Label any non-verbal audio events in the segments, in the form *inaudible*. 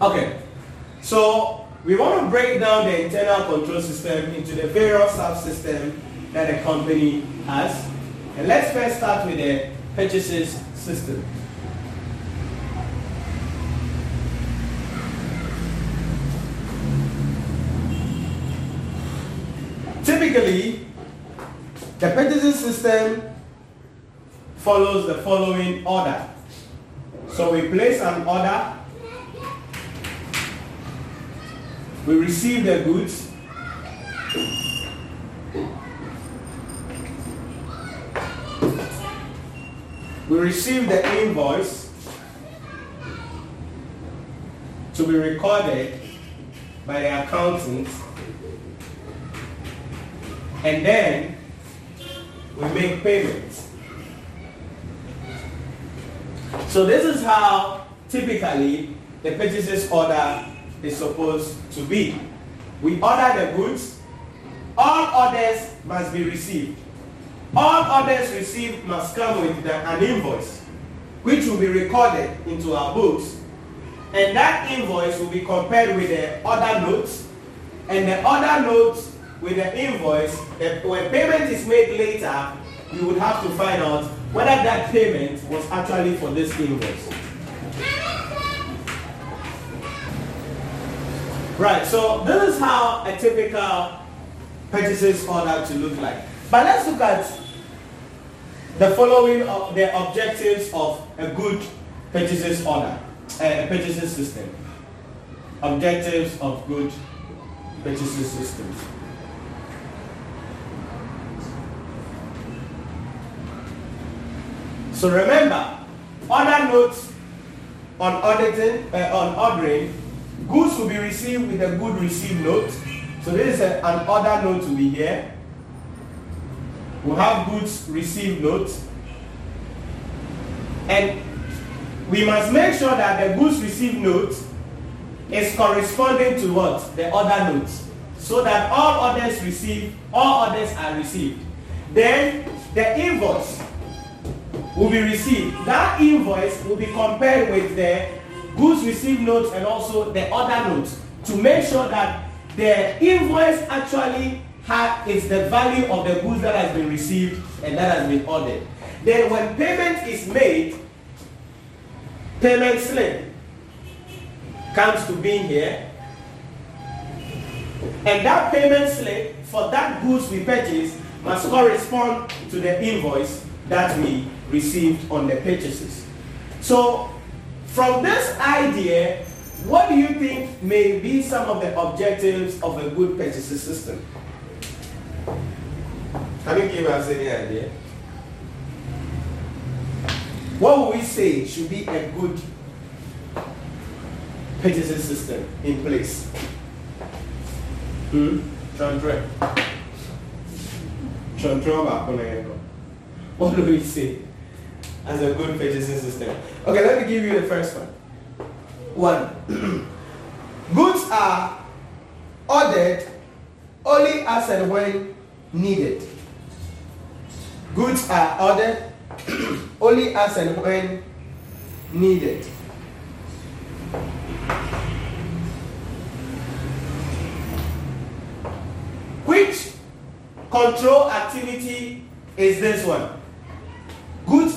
Okay, so we want to break down the internal control system into the various subsystems that a company has. And let's first start with the purchases system. Typically, the purchasing system follows the following order. So we place an order, we receive the goods, we receive the invoice. To be recorded by the accountant. And then we make payments. So this is how typically the purchases order is supposed to be. We order the goods, all orders must be received. All orders received must come with an invoice, which will be recorded into our books. And that invoice will be compared with the order notes, and the order notes with the invoice, when payment is made later, you would have to find out whether that payment was actually for this invoice. Right, so this is how a typical purchases order to look like. But let's look at the following of the objectives of a good purchases order, a purchases system. Objectives of good purchases systems. So remember, order notes on auditing, uh, on ordering, goods will be received with a good receive note. So this is a, an order note to be here. We have goods receive note. And we must make sure that the goods receive note is corresponding to what? The order note. So that all orders received, all orders are received. Then the invoice will be received. That invoice will be compared with the goods received notes and also the other notes to make sure that the invoice actually is the value of the goods that has been received and that has been ordered. Then when payment is made, payment slip comes to being here. And that payment slip for that goods we purchased must correspond to the invoice that we received on the purchases. So, from this idea, what do you think may be some of the objectives of a good purchases system? Can you give us any idea? What would we say should be a good purchasing system in place? Hmm? Chantre. Chantre What do we say? As a good purchasing system. Okay, let me give you the first one. One, *clears throat* goods are ordered only as and when needed. Goods are ordered *clears throat* only as and when needed. Which control activity is this one?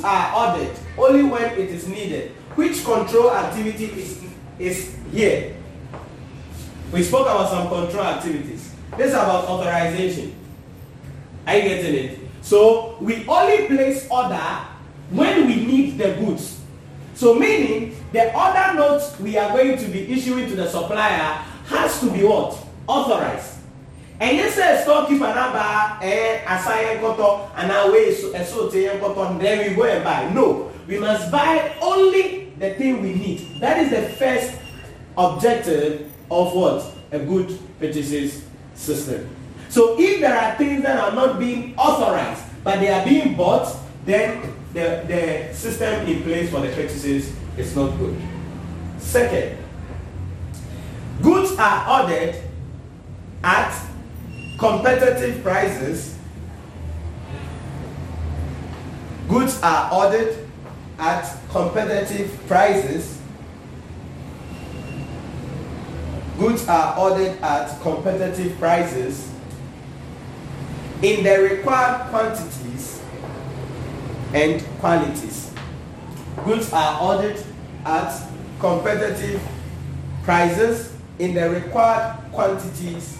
Are ordered only when it is needed. Which control activity is, is here? We spoke about some control activities. This is about authorization. Are you getting it? So we only place order when we need the goods. So meaning the order notes we are going to be issuing to the supplier has to be what? Authorized ɛnyɛ sɛ storekeeper n'aba ɛɛ eh, asa yɛn kɔtɔ anaa wei ɛso eh, te yɛn kɔtɔ then we go and buy. No we must buy only the thing we need. That is the first objective of what? A good purchases system. So if there are things that are not being authorized but they are being bought then the the system in place for the purchases is not good. Second goods are ordered at competitive prices, goods are ordered at competitive prices, Goods are ordered at competitive prices in the required quantities and qualities. Goods are ordered at competitive prices in the required quantities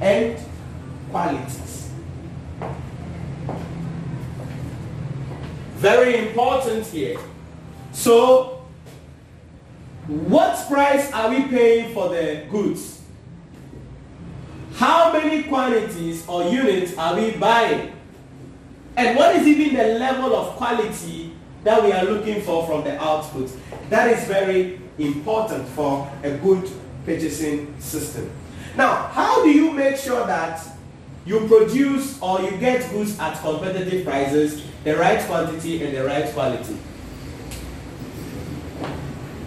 and qualities. Very important here. So, what price are we paying for the goods? How many quantities or units are we buying? And what is even the level of quality that we are looking for from the output? That is very important for a good purchasing system. Now, how do you make sure that you produce or you get goods at competitive prices, the right quantity and the right quality?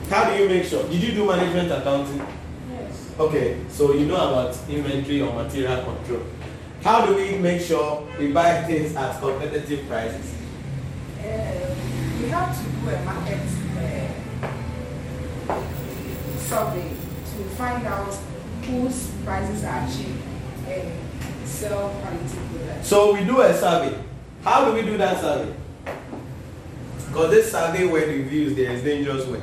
How do you make sure? Did you do management accounting? Yes. Okay, so you know about inventory or material control. How do we make sure we buy things at competitive prices? Uh, we have to do a market uh, survey to find out whose prices are cheap and sell quality products. So we do a survey. How do we do that survey? Because this survey word we've there is dangerous word.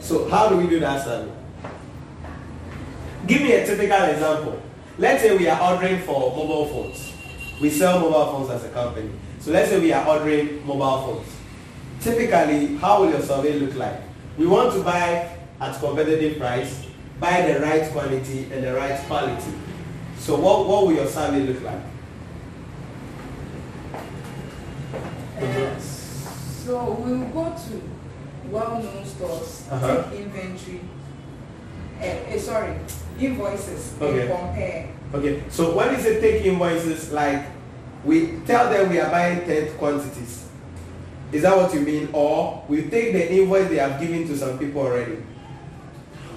So how do we do that survey? Give me a typical example. Let's say we are ordering for mobile phones. We sell mobile phones as a company. So let's say we are ordering mobile phones. Typically, how will your survey look like? We want to buy at competitive price, buy the right quantity and the right quality. So what, what will your survey look like? Uh, so we will go to well-known stores, Uh-huh. take inventory, uh, uh, sorry, invoices, Okay. and compare. Okay, so when it take invoices, like we tell them we are buying 10 quantities. Is that what you mean? Or we take the invoice they have given to some people already?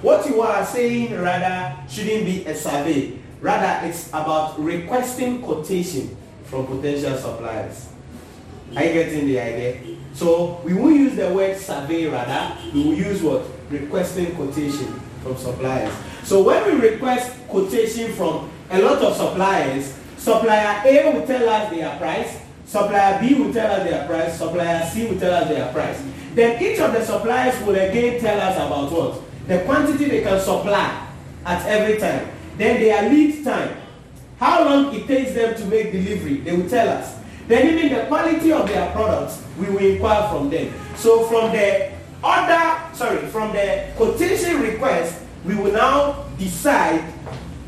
What you are saying rather shouldn't be a survey. Rather, it's about requesting quotation from potential suppliers. Are you getting the idea? So we won't use the word survey rather, we will use what? Requesting quotation from suppliers. So when we request quotation from a lot of suppliers, supplier A will tell us their price, supplier B will tell us their price, supplier C will tell us their price. Then each of the suppliers will again tell us about what? The quantity they can supply at every time. Then their lead time. How long it takes them to make delivery, they will tell us. Then even the quality of their products, we will inquire from them. So from the order, sorry, from the quotation request, we will now decide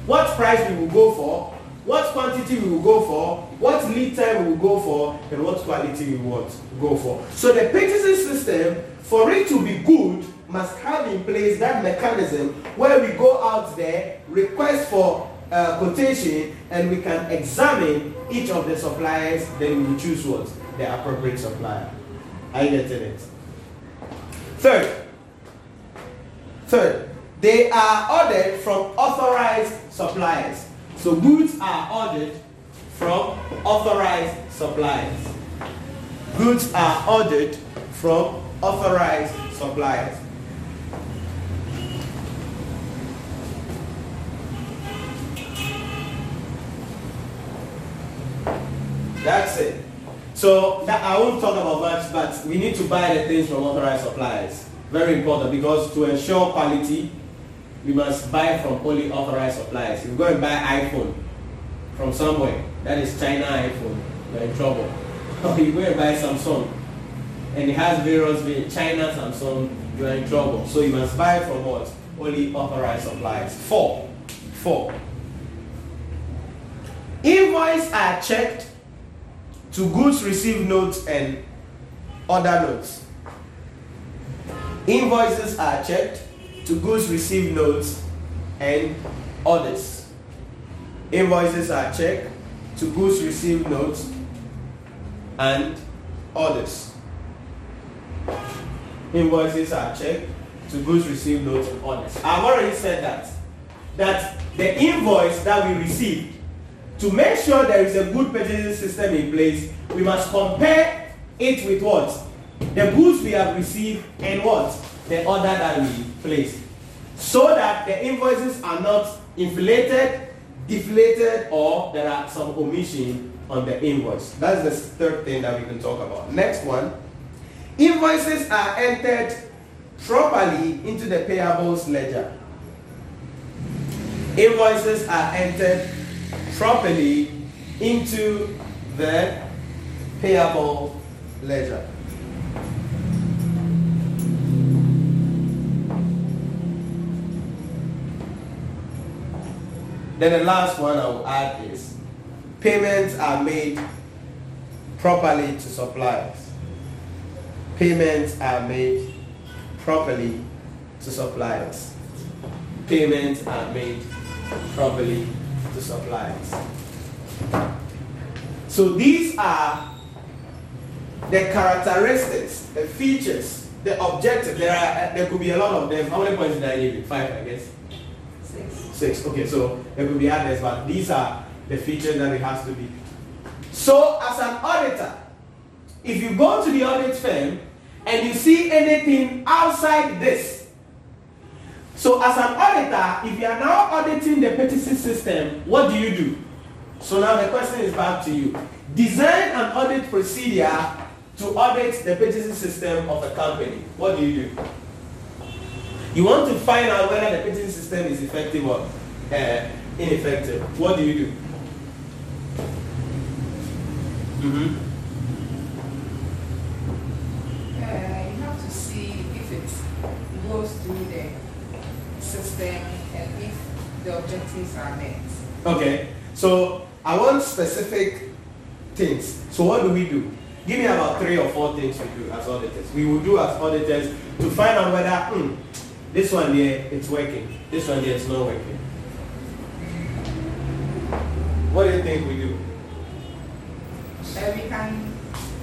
what price we will go for, what quantity we will go for, what lead time we will go for, and what quality we want go for. So the purchasing system, for it to be good, must have in place that mechanism where we go out there, request for uh, quotation, and we can examine each of the suppliers, then we choose what? The appropriate supplier. Are you getting it? Third, third, they are ordered from authorized suppliers. So goods are ordered from authorized suppliers. Goods are ordered from authorized suppliers. That's it. So that, I won't talk about much, but we need to buy the things from authorized suppliers. Very important because to ensure quality, we must buy from only authorized suppliers. If you go and buy iPhone from somewhere, that is China iPhone, you're in trouble. *laughs* Or you go and buy Samsung, and it has various va- China Samsung, you're in trouble. So you must buy from what? Only authorized suppliers. Four. Four. Invoice are checked to goods received notes and other notes. Invoices are checked to goods received notes and orders. Invoices are checked to goods received notes and orders. Invoices are checked to goods received notes and orders. I've already said that. That the invoice that we received to make sure there is a good purchasing system in place, we must compare it with what? The goods we have received and what? The order that we placed. so that the invoices are not inflated, deflated, or there are some omission on the invoice. That's the third thing that we can talk about. Next one. Invoices are entered properly into the payables ledger. Invoices are entered properly into the payable ledger. Then the last one I will add is payments are made properly to suppliers. Payments are made properly to suppliers. Payments are made properly to suppliers. So these are the characteristics, the features, the objectives. There are uh, there could be a lot of them. How many points did I give you? Five, I guess. Six. Six. Okay, so there could be others, but these are the features that it has to be. So as an auditor, if you go to the audit firm and you see anything outside this, so as an auditor, if you are now auditing the PTC system, what do you do? So now the question is back to you. Design an audit procedure to audit the PTC system of a company. What do you do? You want to find out whether the PTC system is effective or uh, ineffective. What do you do? Mm-hmm. Uh, you have to see if it goes through the system and if the objectives are met. Okay, so I want specific things. So what do we do? Give me about three or four things we do as auditors. We will do as auditors to find out whether hmm, this one here it's working, this one here it's not working. What do you think we do? Uh, we can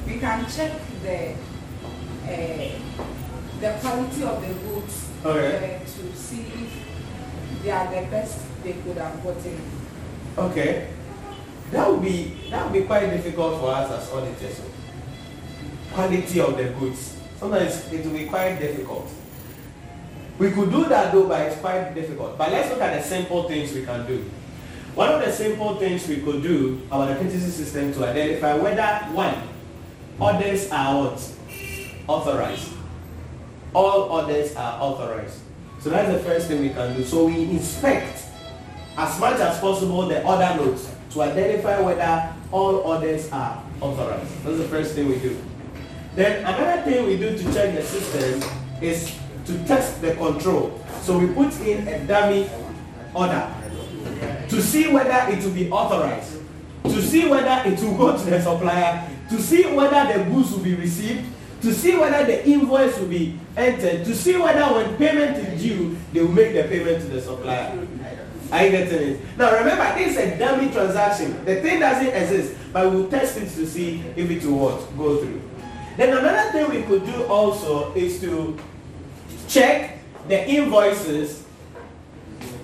we can check the uh, the quality of the goods Okay. They are the best they could have gotten. Okay. That would be that would be quite difficult for us as auditors. Quality of the goods. Sometimes it will be quite difficult. We could do that though, but it's quite difficult. But let's look at the simple things we can do. One of the simple things we could do about the PTC system to identify whether one, orders are what? Authorized. All orders are authorized. So that's the first thing we can do. So we inspect as much as possible the order notes to identify whether all orders are authorized. That's the first thing we do. Then another thing we do to check the system is to test the control. So we put in a dummy order to see whether it will be authorized, to see whether it will go to the supplier, to see whether the goods will be received, to see whether the invoice will be entered, to see whether when payment is due, they will make the payment to the supplier. Are you getting it? Now remember, this is a dummy transaction. The thing doesn't exist, but we'll test it to see if it will what, go through. Then another thing we could do also is to check the invoices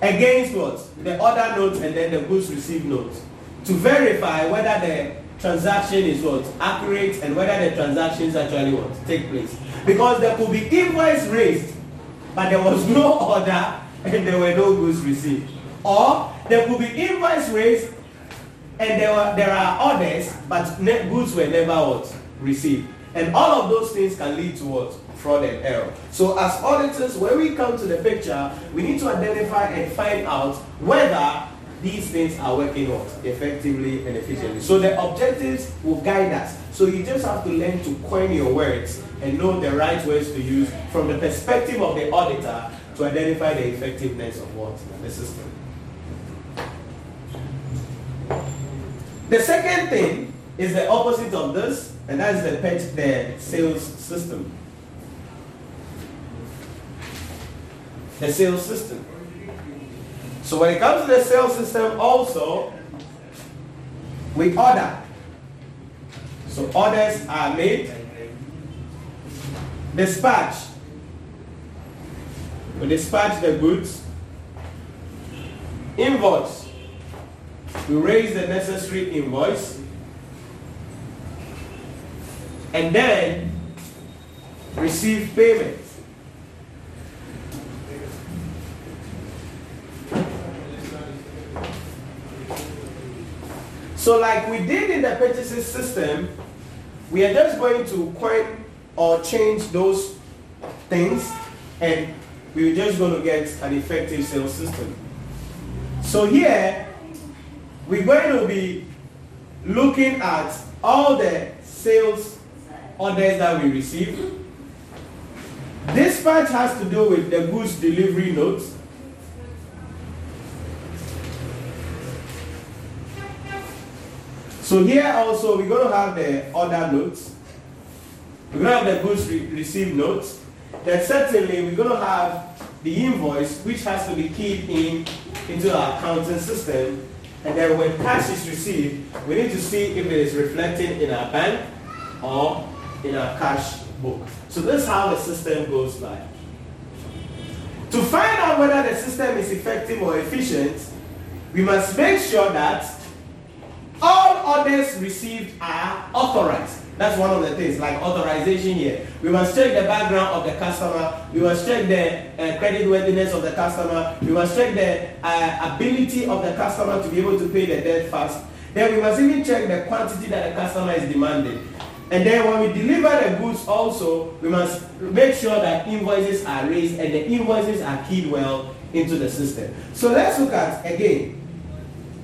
against what? The order notes and then the goods received notes to verify whether the transaction is what? Accurate and whether the transactions actually what? Take place. Because there could be invoice raised, but there was no *laughs* order and there were no goods received. Or there could be invoice raised and there were there are orders, but goods were never what? Received. And all of those things can lead to what? Fraud and error. So as auditors, when we come to the picture, we need to identify and find out whether these things are working out effectively and efficiently. So the objectives will guide us. So you just have to learn to coin your words and know the right words to use from the perspective of the auditor to identify the effectiveness of what? The system. The second thing is the opposite of this, and that's the pet, the sales system. The sales system. So when it comes to the sales system, also we order. So orders are made, dispatch. We dispatch the goods, invoice. We raise the necessary invoice, and then receive payment. So like we did in the purchasing system, we are just going to coin or change those things and we're just going to get an effective sales system. So here, we're going to be looking at all the sales orders that we receive. This part has to do with the goods delivery notes. So here also we're going to have the order notes. We're going to have the goods re received notes. Then certainly we're going to have the invoice which has to be keyed in into our accounting system. And then when cash is received, we need to see if it is reflected in our bank or in our cash book. So this is how the system goes by. To find out whether the system is effective or efficient, we must make sure that orders received are authorized. That's one of the things, like authorization here. We must check the background of the customer. We must check the uh, credit worthiness of the customer. We must check the uh, ability of the customer to be able to pay the debt fast. Then we must even check the quantity that the customer is demanding. And then when we deliver the goods also, we must make sure that invoices are raised and the invoices are keyed well into the system. So let's look at, again,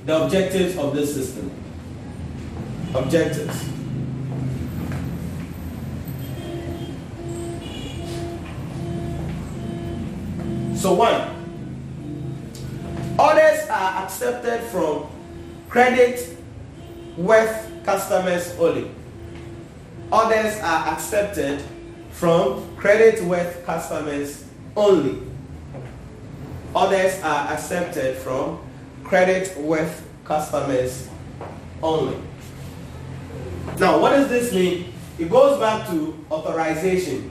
the objectives of this system objectives. So one, orders are accepted from credit worth customers only. Orders are accepted from credit worth customers only. Orders are accepted from credit worth customers only. Now, what does this mean? It goes back to authorization.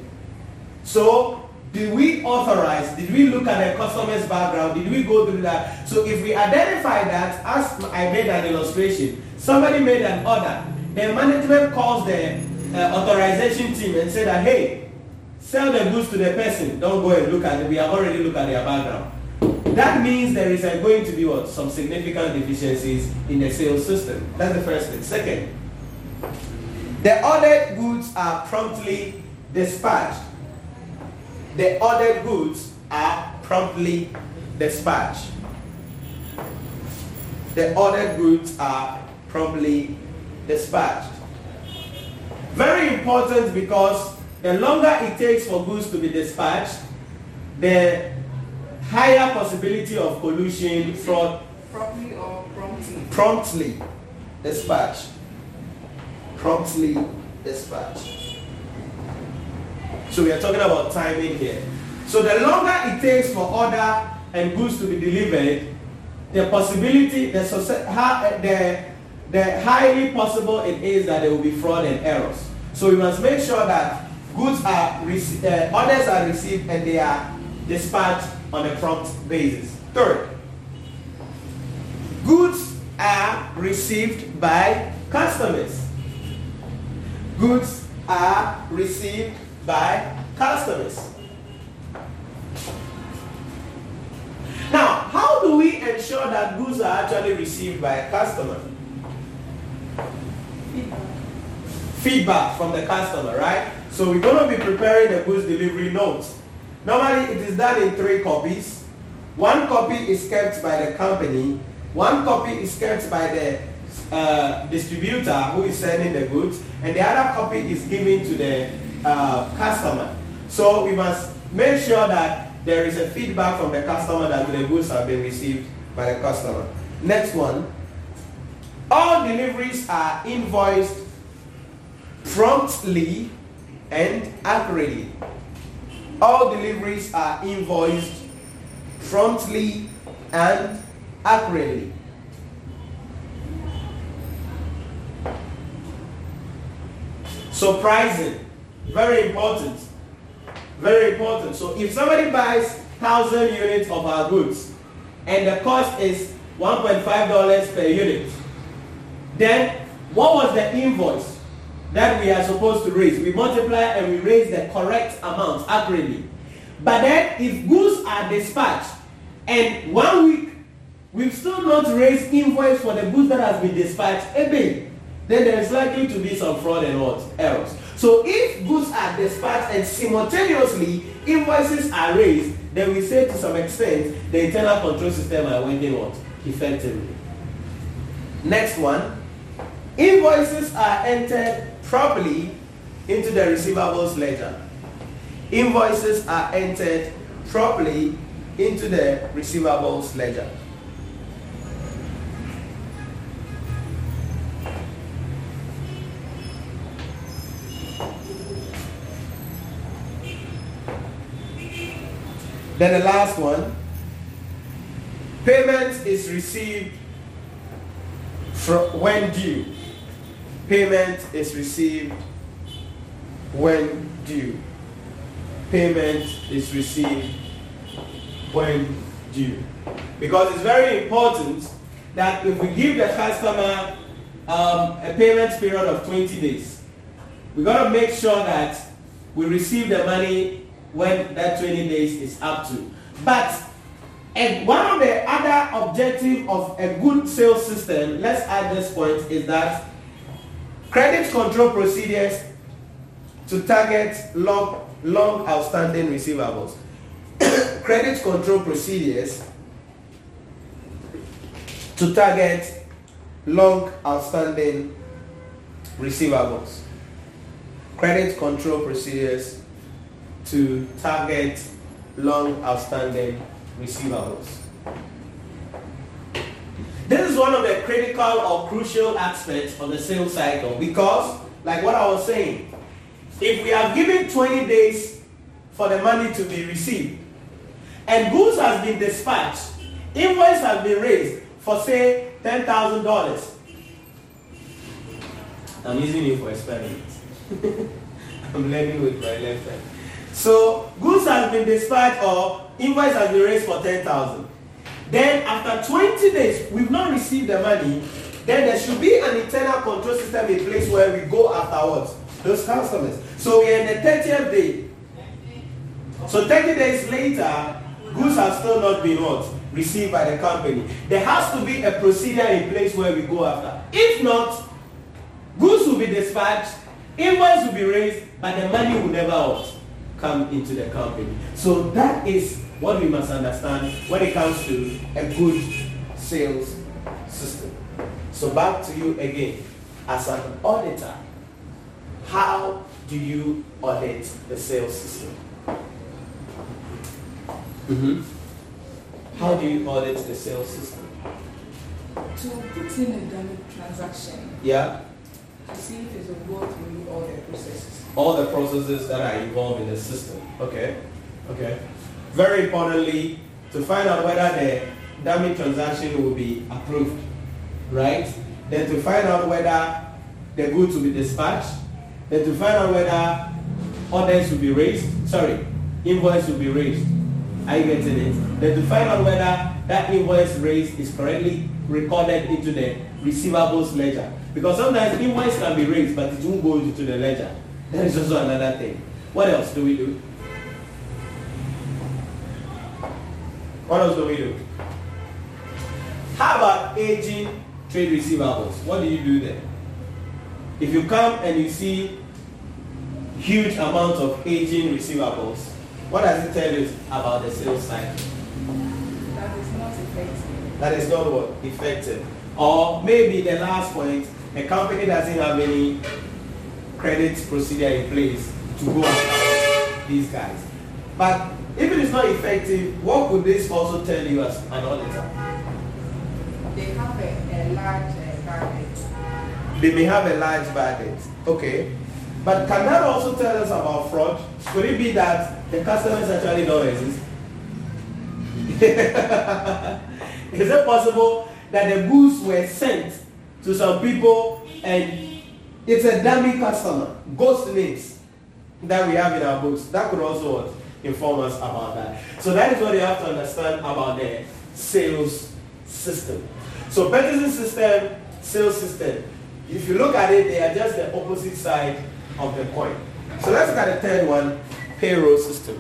So, did we authorize? Did we look at the customer's background? Did we go through that? So, if we identify that, as I made an illustration, somebody made an order, the management calls the uh, authorization team and say that, hey, sell the goods to the person. Don't go and look at it. We have already looked at their background. That means there is going to be what? Some significant deficiencies in the sales system. That's the first thing. Second, the ordered goods are promptly dispatched. The ordered goods are promptly dispatched. The ordered goods are promptly dispatched. Very important because the longer it takes for goods to be dispatched, the higher possibility of pollution, fraud. Promptly or promptly? Promptly dispatched promptly dispatched. So we are talking about timing here. So the longer it takes for order and goods to be delivered, the possibility, the, the, the highly possible it is that there will be fraud and errors. So we must make sure that goods are, uh, orders are received and they are dispatched on a prompt basis. Third, goods are received by customers goods are received by customers. Now, how do we ensure that goods are actually received by a customer? Feedback. from the customer, right? So we're going to be preparing the goods delivery notes. Normally, it is done in three copies. One copy is kept by the company. One copy is kept by the uh, distributor who is sending the goods, and the other copy is given to the uh, customer. So we must make sure that there is a feedback from the customer that the goods have been received by the customer. Next one. All deliveries are invoiced promptly and accurately. All deliveries are invoiced promptly and accurately. Surprising. Very important. Very important. So if somebody buys 1,000 units of our goods and the cost is $1.5 per unit, then what was the invoice that we are supposed to raise? We multiply and we raise the correct amount accurately. But then if goods are dispatched and one week we've still not raised invoice for the goods that has been dispatched, then there is likely to be some fraud and what? Errors. So if goods are dispatched and simultaneously invoices are raised, then we say to some extent the internal control system are working what? Effectively. Next one, invoices are entered properly into the receivables ledger. Invoices are entered properly into the receivables ledger. Then the last one, payment is received from when due. Payment is received when due. Payment is received when due. Because it's very important that if we give the customer um, a payment period of 20 days, we got to make sure that we receive the money when that 20 days is up to. But one of the other objective of a good sales system, let's add this point, is that credit control procedures to target long, long outstanding receivables. *coughs* credit control procedures to target long outstanding receivables. Credit control procedures to target long outstanding receivables. This is one of the critical or crucial aspects of the sales cycle because, like what I was saying, if we are given 20 days for the money to be received and goods has been dispatched, invoice has been raised for say $10,000. I'm using it for experiment. *laughs* I'm learning with my left hand. So goods has been dispatched or invoice has been raised for 10,000. Then after 20 days, we've not received the money, then there should be an internal control system in place where we go afterwards. Those customers. So we're in the 30th day. So 30 days later, goods have still not been what? Received by the company. There has to be a procedure in place where we go after. If not, goods will be dispatched, invoice will be raised, but the money will never what? Come into the company. So that is what we must understand when it comes to a good sales system. So back to you again. As an auditor, how do you audit the sales system? Mm-hmm. How do you audit the sales system? To put in a dummy transaction, Yeah, see if it's a go through all the processes. all the processes that are involved in the system. Okay, okay. Very importantly, to find out whether the dummy transaction will be approved, right? Then to find out whether the goods will be dispatched. Then to find out whether orders will be raised. Sorry, invoice will be raised. Are you getting it? Then to find out whether that invoice raised is correctly recorded into the receivables ledger. Because sometimes invoice can be raised, but it won't go into the ledger. *laughs* That is also another thing. What else do we do? What else do we do? How about aging trade receivables? What do you do there? If you come and you see huge amounts of aging receivables, what does it tell you about the sales cycle? That is not effective. That is not what effective. Or maybe the last point, a company doesn't have any credit procedure in place to go after these guys. But if it is not effective, what could this also tell you as an auditor? They have a, a large uh, budget. They may have a large budget. Okay. But can that also tell us about fraud? Could it be that the customers actually don't exist? *laughs* Is it possible that the goods were sent to some people and it's a dummy customer, ghost names that we have in our books? That could also inform us about that. So that is what you have to understand about the sales system. So purchasing system, sales system. If you look at it, they are just the opposite side of the coin. So let's look at the third one, payroll system.